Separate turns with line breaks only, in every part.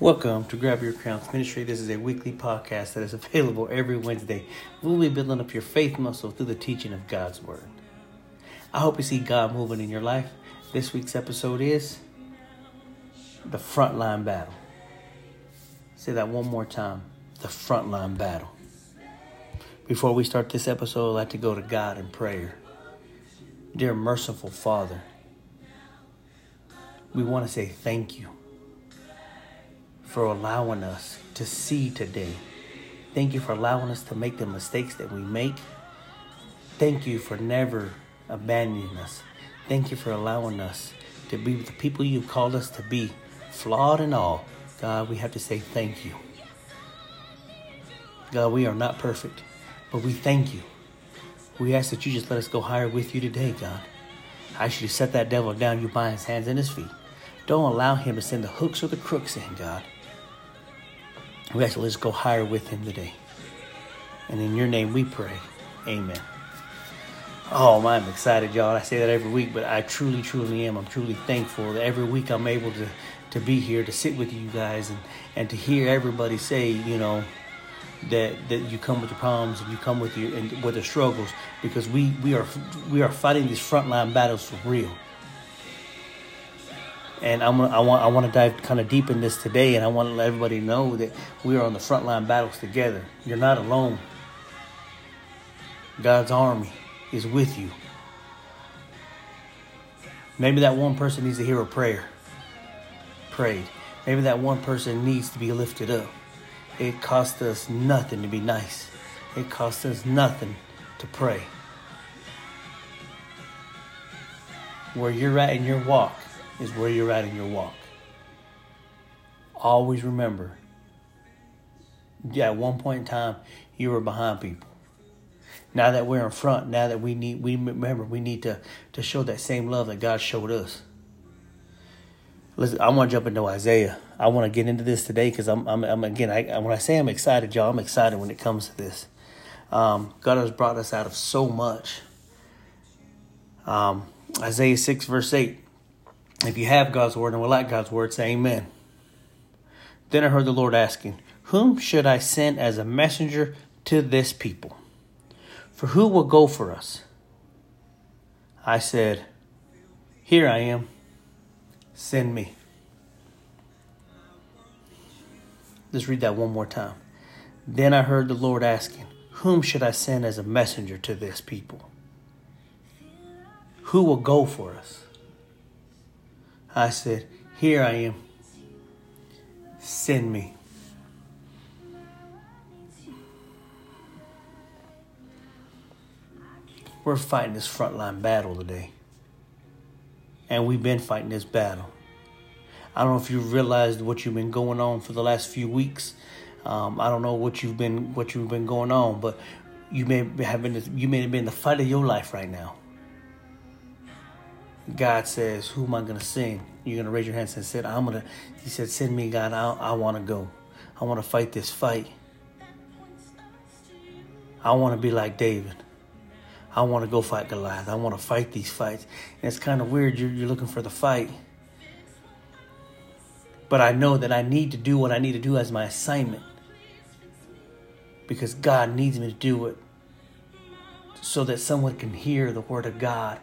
Welcome to Grab Your Crowns Ministry. This is a weekly podcast that is available every Wednesday. We'll be building up your faith muscle through the teaching of God's Word. I hope you see God moving in your life. This week's episode is the frontline battle. Say that one more time the frontline battle. Before we start this episode, I'd like to go to God in prayer. Dear merciful Father, we want to say thank you for allowing us to see today. Thank you for allowing us to make the mistakes that we make. Thank you for never abandoning us. Thank you for allowing us to be the people you've called us to be, flawed and all. God, we have to say thank you. God, we are not perfect, but we thank you. We ask that you just let us go higher with you today, God. I actually set that devil down. You bind his hands and his feet. Don't allow him to send the hooks or the crooks in, God. We ask let's go higher with him today. And in your name we pray. Amen. Oh, I'm excited, y'all. I say that every week, but I truly, truly am. I'm truly thankful that every week I'm able to, to be here, to sit with you guys, and, and to hear everybody say, you know, that that you come with your problems and you come with your and with the struggles because we we are we are fighting these frontline battles for real. And I'm I want I want to dive kind of deep in this today, and I want to let everybody know that we are on the front line battles together. You're not alone. God's army is with you. Maybe that one person needs to hear a prayer. Prayed. Maybe that one person needs to be lifted up. It costs us nothing to be nice. It costs us nothing to pray. Where you're at in your walk is where you're at in your walk. Always remember, yeah, at one point in time, you were behind people. Now that we're in front, now that we need, we remember we need to to show that same love that God showed us. Listen, I want to jump into Isaiah. I want to get into this today because I'm, I'm, I'm, again, I, when I say I'm excited, y'all, I'm excited when it comes to this. Um, God has brought us out of so much. Um, Isaiah 6, verse 8. If you have God's word and will like God's word, say amen. Then I heard the Lord asking, Whom should I send as a messenger to this people? For who will go for us? I said, Here I am Send me. Let's read that one more time. Then I heard the Lord asking, Whom should I send as a messenger to this people? Who will go for us? I said, Here I am. Send me. We're fighting this frontline battle today and we've been fighting this battle. I don't know if you've realized what you've been going on for the last few weeks. Um, I don't know what you've been what you've been going on, but you may have been you may have been the fight of your life right now. God says, "Who am I going to send?" You're going to raise your hands and say, "I'm going to." He said, "Send me, God. I, I want to go. I want to fight this fight. I want to be like David." I want to go fight Goliath. I want to fight these fights. And it's kind of weird. You're, you're looking for the fight. But I know that I need to do what I need to do as my assignment. Because God needs me to do it so that someone can hear the word of God.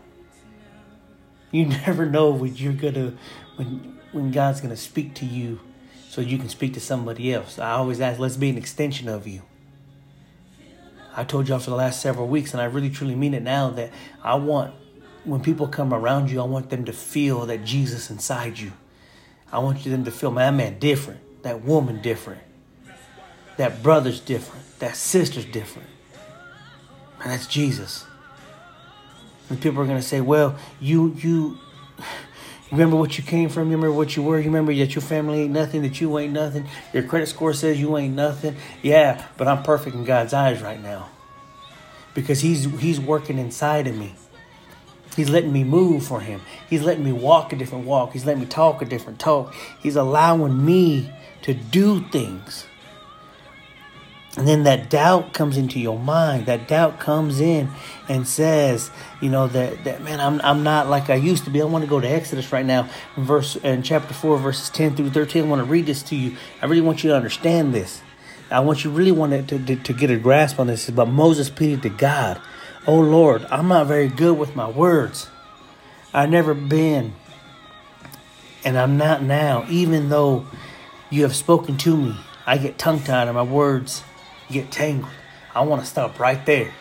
You never know when you're gonna when when God's gonna speak to you so you can speak to somebody else. I always ask, let's be an extension of you. I told y'all for the last several weeks, and I really truly mean it now that I want, when people come around you, I want them to feel that Jesus inside you. I want them to feel, man, that man different, that woman different, that brother's different, that sister's different. And that's Jesus. And people are gonna say, well, you you remember what you came from, you remember what you were, you remember that your family ain't nothing, that you ain't nothing, your credit score says you ain't nothing. Yeah, but I'm perfect in God's eyes right now. Because He's He's working inside of me. He's letting me move for him. He's letting me walk a different walk. He's letting me talk a different talk. He's allowing me to do things. And then that doubt comes into your mind. That doubt comes in and says, you know, that, that man, I'm, I'm not like I used to be. I want to go to Exodus right now, verse in chapter four, verses ten through thirteen. I want to read this to you. I really want you to understand this. I want you really want to, to, to get a grasp on this. But Moses pleaded to God, "Oh Lord, I'm not very good with my words. I've never been, and I'm not now. Even though you have spoken to me, I get tongue tied and my words." Get tangled. I want to stop right there.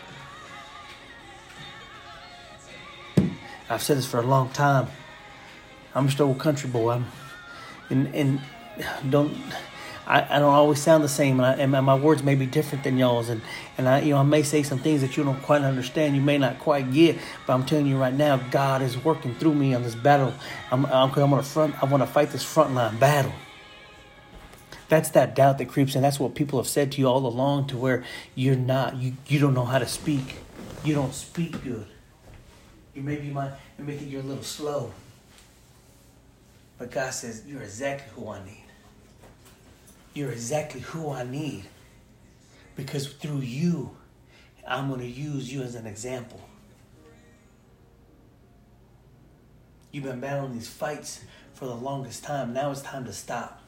I've said this for a long time. I'm just an old country boy. I'm, and and don't I, I don't always sound the same, and, I, and my words may be different than y'all's, and and I you know I may say some things that you don't quite understand, you may not quite get, but I'm telling you right now, God is working through me on this battle. I'm I'm, I'm gonna front. I want to fight this frontline battle. That's that doubt that creeps in. That's what people have said to you all along to where you're not, you, you don't know how to speak. You don't speak good. You maybe you might you may think you're a little slow. But God says, You're exactly who I need. You're exactly who I need. Because through you, I'm going to use you as an example. You've been battling these fights for the longest time. Now it's time to stop.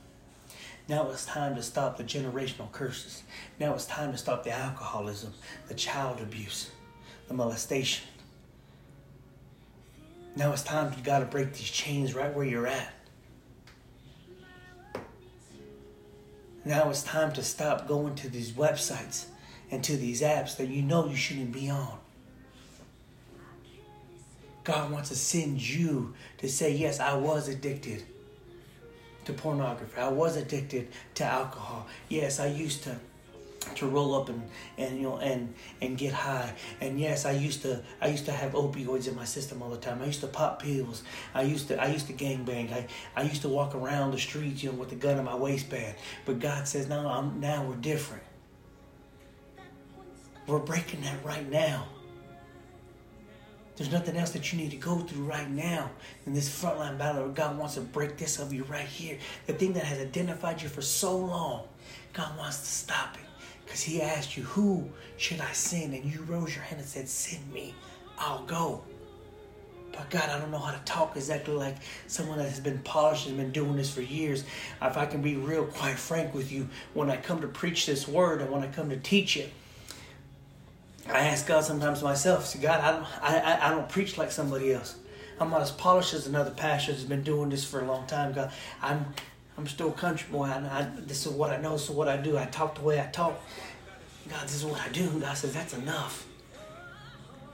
Now it's time to stop the generational curses. Now it's time to stop the alcoholism, the child abuse, the molestation. Now it's time you got to break these chains right where you're at. Now it's time to stop going to these websites and to these apps that you know you shouldn't be on. God wants to send you to say, Yes, I was addicted to pornography. I was addicted to alcohol. Yes, I used to to roll up and, and you know and and get high. And yes i used to i used to have opioids in my system all the time. I used to pop pills. I used to i used to gang bang i, I used to walk around the streets you know with a gun in my waistband. But god says no i'm now we're different. We're breaking that right now there's nothing else that you need to go through right now in this frontline battle. God wants to break this of you right here. The thing that has identified you for so long, God wants to stop it. Because He asked you, Who should I send? And you rose your hand and said, Send me. I'll go. But God, I don't know how to talk exactly like someone that has been polished and been doing this for years. If I can be real, quite frank with you, when I come to preach this word and when I come to teach it, I ask God sometimes myself, say, God, I don't, I, I, don't preach like somebody else. I'm not as polished as another pastor that's been doing this for a long time. God, I'm, I'm still a country boy. I, I, this is what I know. Is what I do. I talk the way I talk. God, this is what I do. And God says, that's enough.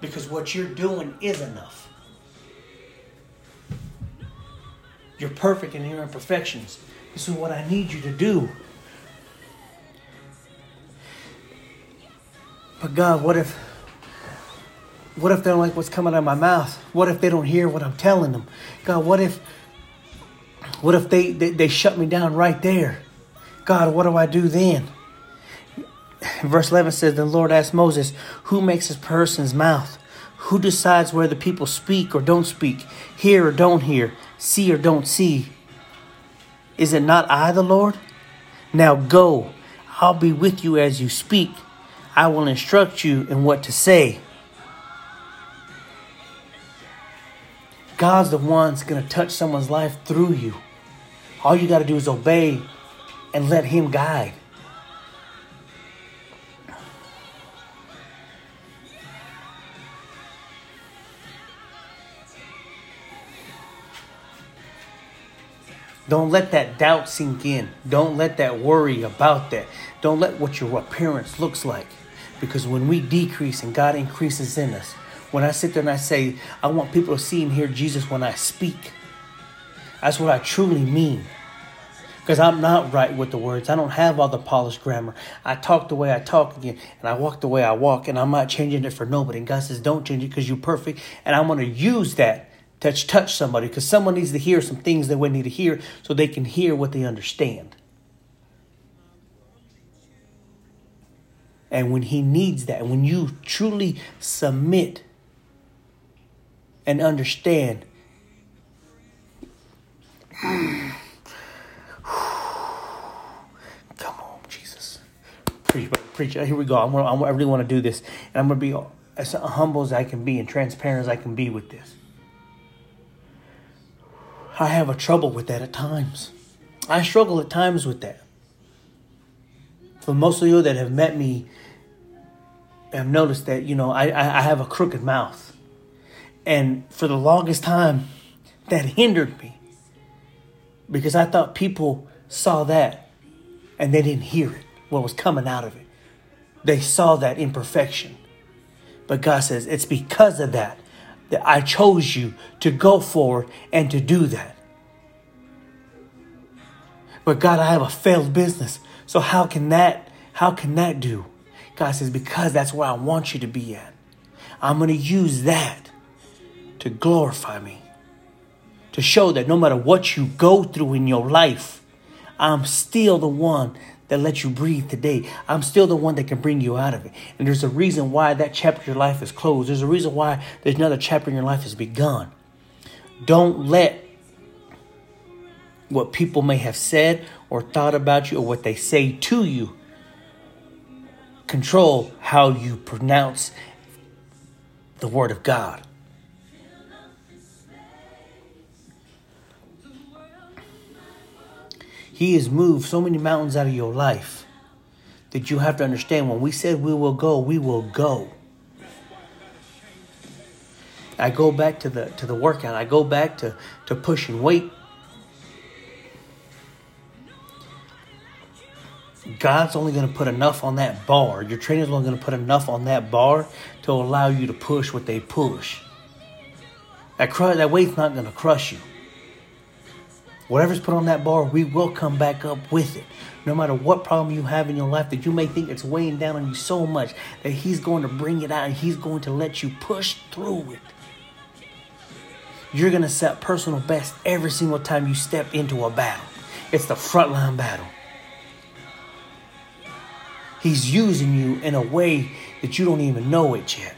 Because what you're doing is enough. You're perfect in your imperfections. This is what I need you to do. But God, what if what if they don't like what's coming out of my mouth? What if they don't hear what I'm telling them? God, what if what if they, they, they shut me down right there? God, what do I do then? Verse 11 says, The Lord asked Moses, Who makes a person's mouth? Who decides whether people speak or don't speak, hear or don't hear, see or don't see? Is it not I, the Lord? Now go, I'll be with you as you speak I will instruct you in what to say. God's the one that's going to touch someone's life through you. All you got to do is obey and let Him guide. Don't let that doubt sink in. Don't let that worry about that. Don't let what your appearance looks like. Because when we decrease and God increases in us, when I sit there and I say, I want people to see and hear Jesus when I speak, that's what I truly mean. Because I'm not right with the words. I don't have all the polished grammar. I talk the way I talk again, and I walk the way I walk, and I'm not changing it for nobody. And God says, Don't change it because you're perfect. And I'm going to use that to touch somebody because someone needs to hear some things they would need to hear so they can hear what they understand. And when he needs that, when you truly submit and understand, come on, Jesus. Preach, preach. Here we go. I'm gonna, I really want to do this, and I'm gonna be as humble as I can be and transparent as I can be with this. I have a trouble with that at times. I struggle at times with that. For most of you that have met me, have noticed that you know I, I have a crooked mouth, and for the longest time, that hindered me because I thought people saw that and they didn't hear it, what was coming out of it. They saw that imperfection. But God says, it's because of that that I chose you to go forward and to do that. But God, I have a failed business. So how can that how can that do? God says, because that's where I want you to be at. I'm going to use that to glorify me. To show that no matter what you go through in your life, I'm still the one that lets you breathe today. I'm still the one that can bring you out of it. And there's a reason why that chapter of your life is closed. There's a reason why there's another chapter in your life has begun. Don't let what people may have said or thought about you or what they say to you control how you pronounce the word of God. He has moved so many mountains out of your life that you have to understand when we said we will go, we will go. I go back to the to the workout. I go back to, to pushing weight. God's only going to put enough on that bar. Your trainer's only going to put enough on that bar to allow you to push what they push. That, that weight's not going to crush you. Whatever's put on that bar, we will come back up with it. No matter what problem you have in your life that you may think it's weighing down on you so much that He's going to bring it out and He's going to let you push through it. You're going to set personal best every single time you step into a battle. It's the frontline battle. He's using you in a way that you don't even know it yet.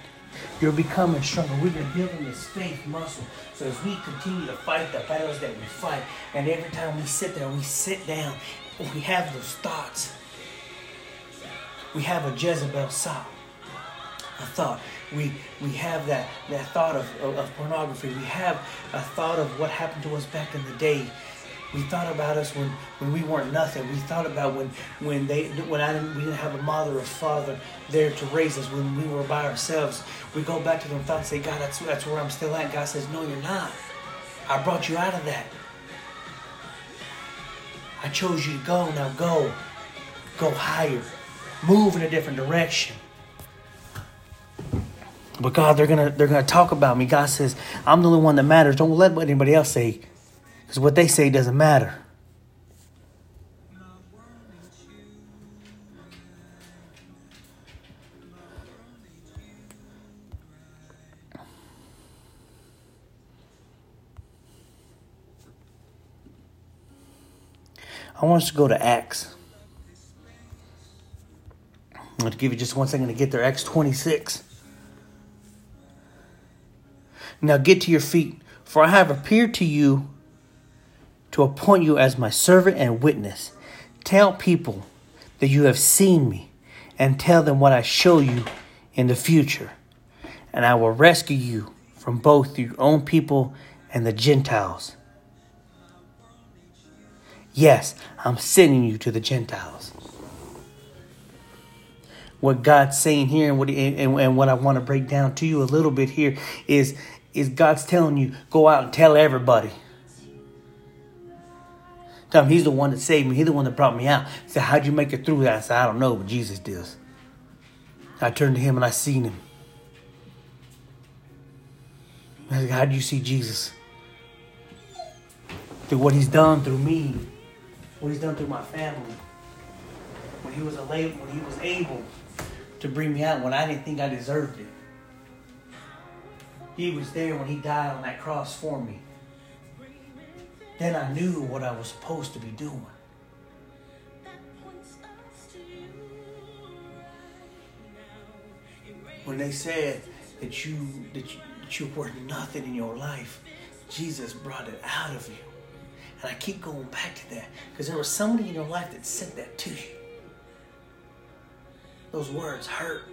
You're becoming stronger. We've been building this faith muscle. So as we continue to fight the battles that we fight, and every time we sit there, we sit down, we have those thoughts. We have a Jezebel thought. A thought. We we have that that thought of, of, of pornography. We have a thought of what happened to us back in the day we thought about us when, when we weren't nothing. We thought about when when they when I didn't, we didn't have a mother or father there to raise us when we were by ourselves. We go back to them thoughts and say, God, that's that's where I'm still at. God says, No, you're not. I brought you out of that. I chose you to go. Now go. Go higher. Move in a different direction. But God, they're gonna they're gonna talk about me. God says, I'm the only one that matters. Don't let anybody else say because what they say doesn't matter. I want us to go to Acts. I'm going to give you just one second to get there. Acts 26. Now get to your feet, for I have appeared to you to appoint you as my servant and witness. Tell people that you have seen me, and tell them what I show you in the future. And I will rescue you from both your own people and the Gentiles. Yes, I'm sending you to the Gentiles. What God's saying here, and what and, and what I want to break down to you a little bit here is is God's telling you go out and tell everybody. Tell him he's the one that saved me. He's the one that brought me out. He said, How'd you make it through that? I said, I don't know, but Jesus does. I turned to him and I seen him. I said, How do you see Jesus? Through what he's done through me, what he's done through my family. When he was when he was able to bring me out when I didn't think I deserved it. He was there when he died on that cross for me. Then I knew what I was supposed to be doing. When they said that you that you, that you were nothing in your life, Jesus brought it out of you. And I keep going back to that because there was somebody in your life that said that to you. Those words hurt.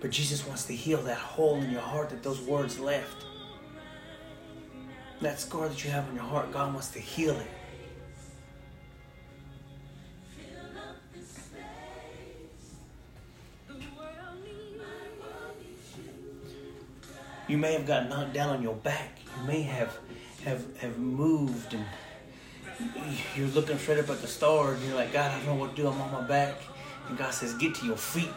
But Jesus wants to heal that hole in your heart that those words left. That scar that you have on your heart, God wants to heal it. You may have got knocked down on your back. You may have have have moved and you're looking straight up at the stars and you're like, God, I don't know what to do. I'm on my back. And God says, get to your feet.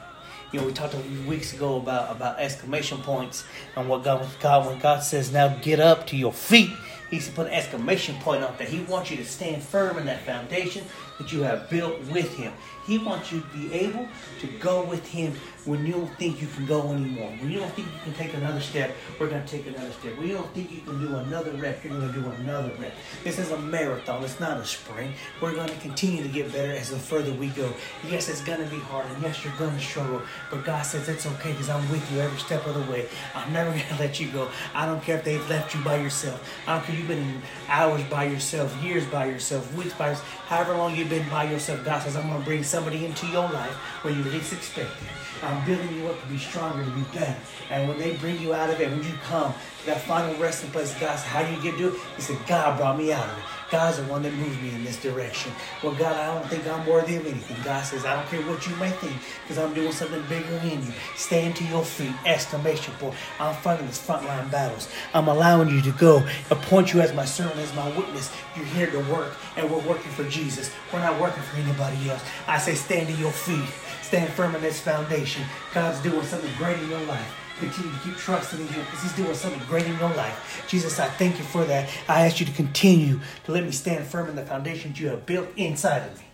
You know, we talked a few weeks ago about, about exclamation points and what God, God, when God says, now get up to your feet, He's put an exclamation point up there. He wants you to stand firm in that foundation that you have built with Him. He wants you to be able to go with Him when you don't think you can go anymore. When you don't think you can take another step, we're going to take another step. When you don't think you can do another rep, you're going to do another rep. This is a marathon. It's not a sprint. We're going to continue to get better as the further we go. Yes, it's going to be hard, and yes, you're going to struggle. But God says it's okay because I'm with you every step of the way. I'm never going to let you go. I don't care if they've left you by yourself. I don't care if you've been hours by yourself, years by yourself, weeks by yourself, however long you've been by yourself. God says, I'm going to bring somebody into your life where you least expect it. I'm building you up to be stronger, to be better. And when they bring you out of it, when you come to that final resting place, God said, How do you get to it? He said, God brought me out of it. God's the one that moved me in this direction. Well, God, I don't think I'm worthy of anything. God says, I don't care what you may think, because I'm doing something bigger in you. Stand to your feet, exclamation point. I'm fighting these frontline battles. I'm allowing you to go, appoint you as my servant, as my witness. You're here to work, and we're working for Jesus. We're not working for anybody else. I say, stand to your feet. Stand firm in this foundation. God's doing something great in your life. Continue to keep trusting in Him because He's doing something great in your life. Jesus, I thank you for that. I ask you to continue to let me stand firm in the foundations you have built inside of me.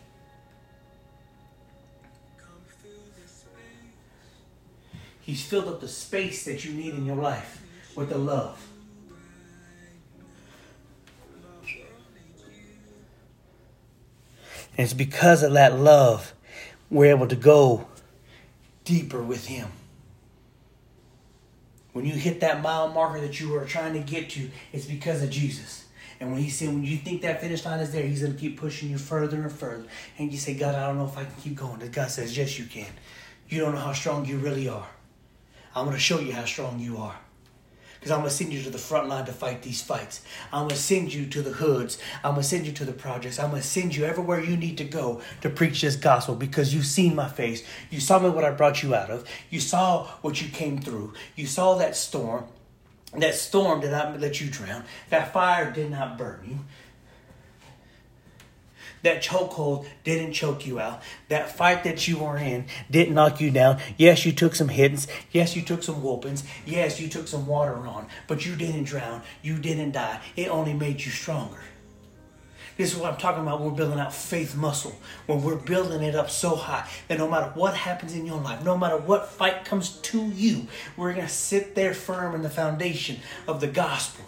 He's filled up the space that you need in your life with the love. And it's because of that love we're able to go deeper with Him. When you hit that mile marker that you are trying to get to, it's because of Jesus. And when he said, when you think that finish line is there, he's going to keep pushing you further and further. And you say, God, I don't know if I can keep going. And God says, Yes, you can. You don't know how strong you really are. I'm going to show you how strong you are. Because I'm going to send you to the front line to fight these fights. I'm going to send you to the hoods. I'm going to send you to the projects. I'm going to send you everywhere you need to go to preach this gospel because you've seen my face. You saw me what I brought you out of. You saw what you came through. You saw that storm. That storm did not let you drown. That fire did not burn you. That chokehold didn't choke you out. That fight that you were in didn't knock you down. Yes, you took some hits. Yes, you took some whoopings. Yes, you took some water on. But you didn't drown. You didn't die. It only made you stronger. This is what I'm talking about. We're building out faith muscle. When we're building it up so high that no matter what happens in your life, no matter what fight comes to you, we're going to sit there firm in the foundation of the gospel.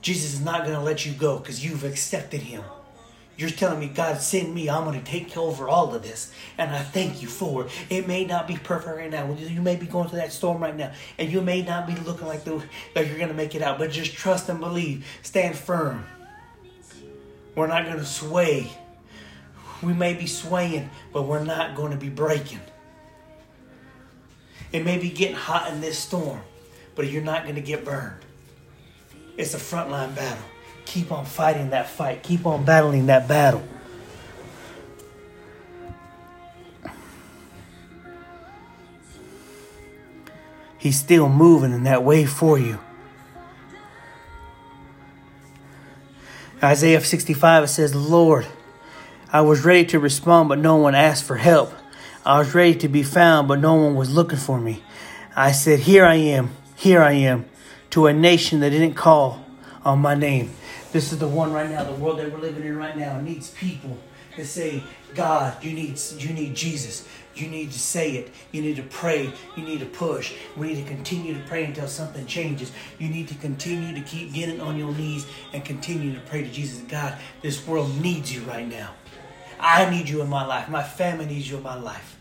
Jesus is not going to let you go because you've accepted him. You're telling me, God, send me. I'm going to take over all of this. And I thank you for it. It may not be perfect right now. You may be going through that storm right now. And you may not be looking like, the, like you're going to make it out. But just trust and believe. Stand firm. We're not going to sway. We may be swaying, but we're not going to be breaking. It may be getting hot in this storm, but you're not going to get burned. It's a frontline battle. Keep on fighting that fight. Keep on battling that battle. He's still moving in that way for you. Isaiah 65 it says, Lord, I was ready to respond, but no one asked for help. I was ready to be found, but no one was looking for me. I said, Here I am, here I am, to a nation that didn't call on my name. This is the one right now, the world that we're living in right now needs people to say, God, you need you need Jesus. You need to say it. You need to pray. You need to push. We need to continue to pray until something changes. You need to continue to keep getting on your knees and continue to pray to Jesus. God, this world needs you right now. I need you in my life. My family needs you in my life.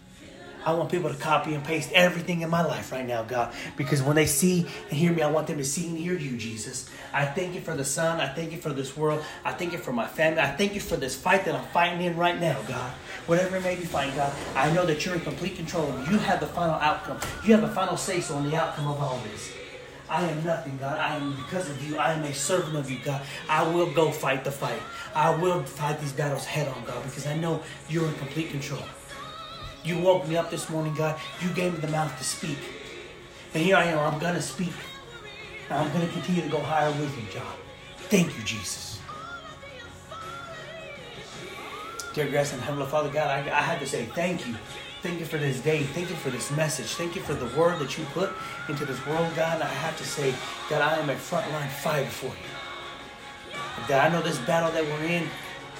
I want people to copy and paste everything in my life right now, God. Because when they see and hear me, I want them to see and hear you, Jesus. I thank you for the sun. I thank you for this world. I thank you for my family. I thank you for this fight that I'm fighting in right now, God. Whatever it may be fighting, God, I know that you're in complete control. You have the final outcome. You have the final say so on the outcome of all this. I am nothing, God. I am because of you. I am a servant of you, God. I will go fight the fight. I will fight these battles head on, God, because I know you're in complete control. You woke me up this morning, God. You gave me the mouth to speak. And here I am. I'm going to speak. And I'm going to continue to go higher with you, God. Thank you, Jesus. Dear gracious and Heavenly Father, God, I, I to say thank you. Thank you for this day. Thank you for this message. Thank you for the word that you put into this world, God. And I have to say that I am a frontline fighter for you. That I know this battle that we're in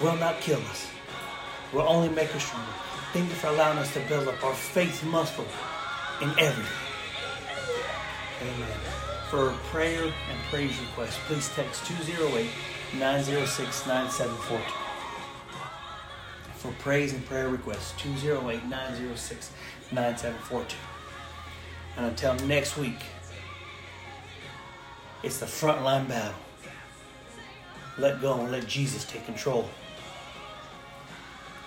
will not kill us. Will only make us stronger. Thank you for allowing us to build up our faith muscle in everything. Amen. For prayer and praise requests, please text 208 906 9742 for praise and prayer requests 208 906 9742. And until next week, it's the frontline battle. Let go and let Jesus take control.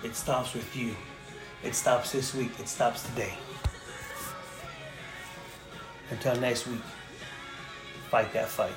It stops with you. It stops this week. It stops today. Until next week, fight that fight.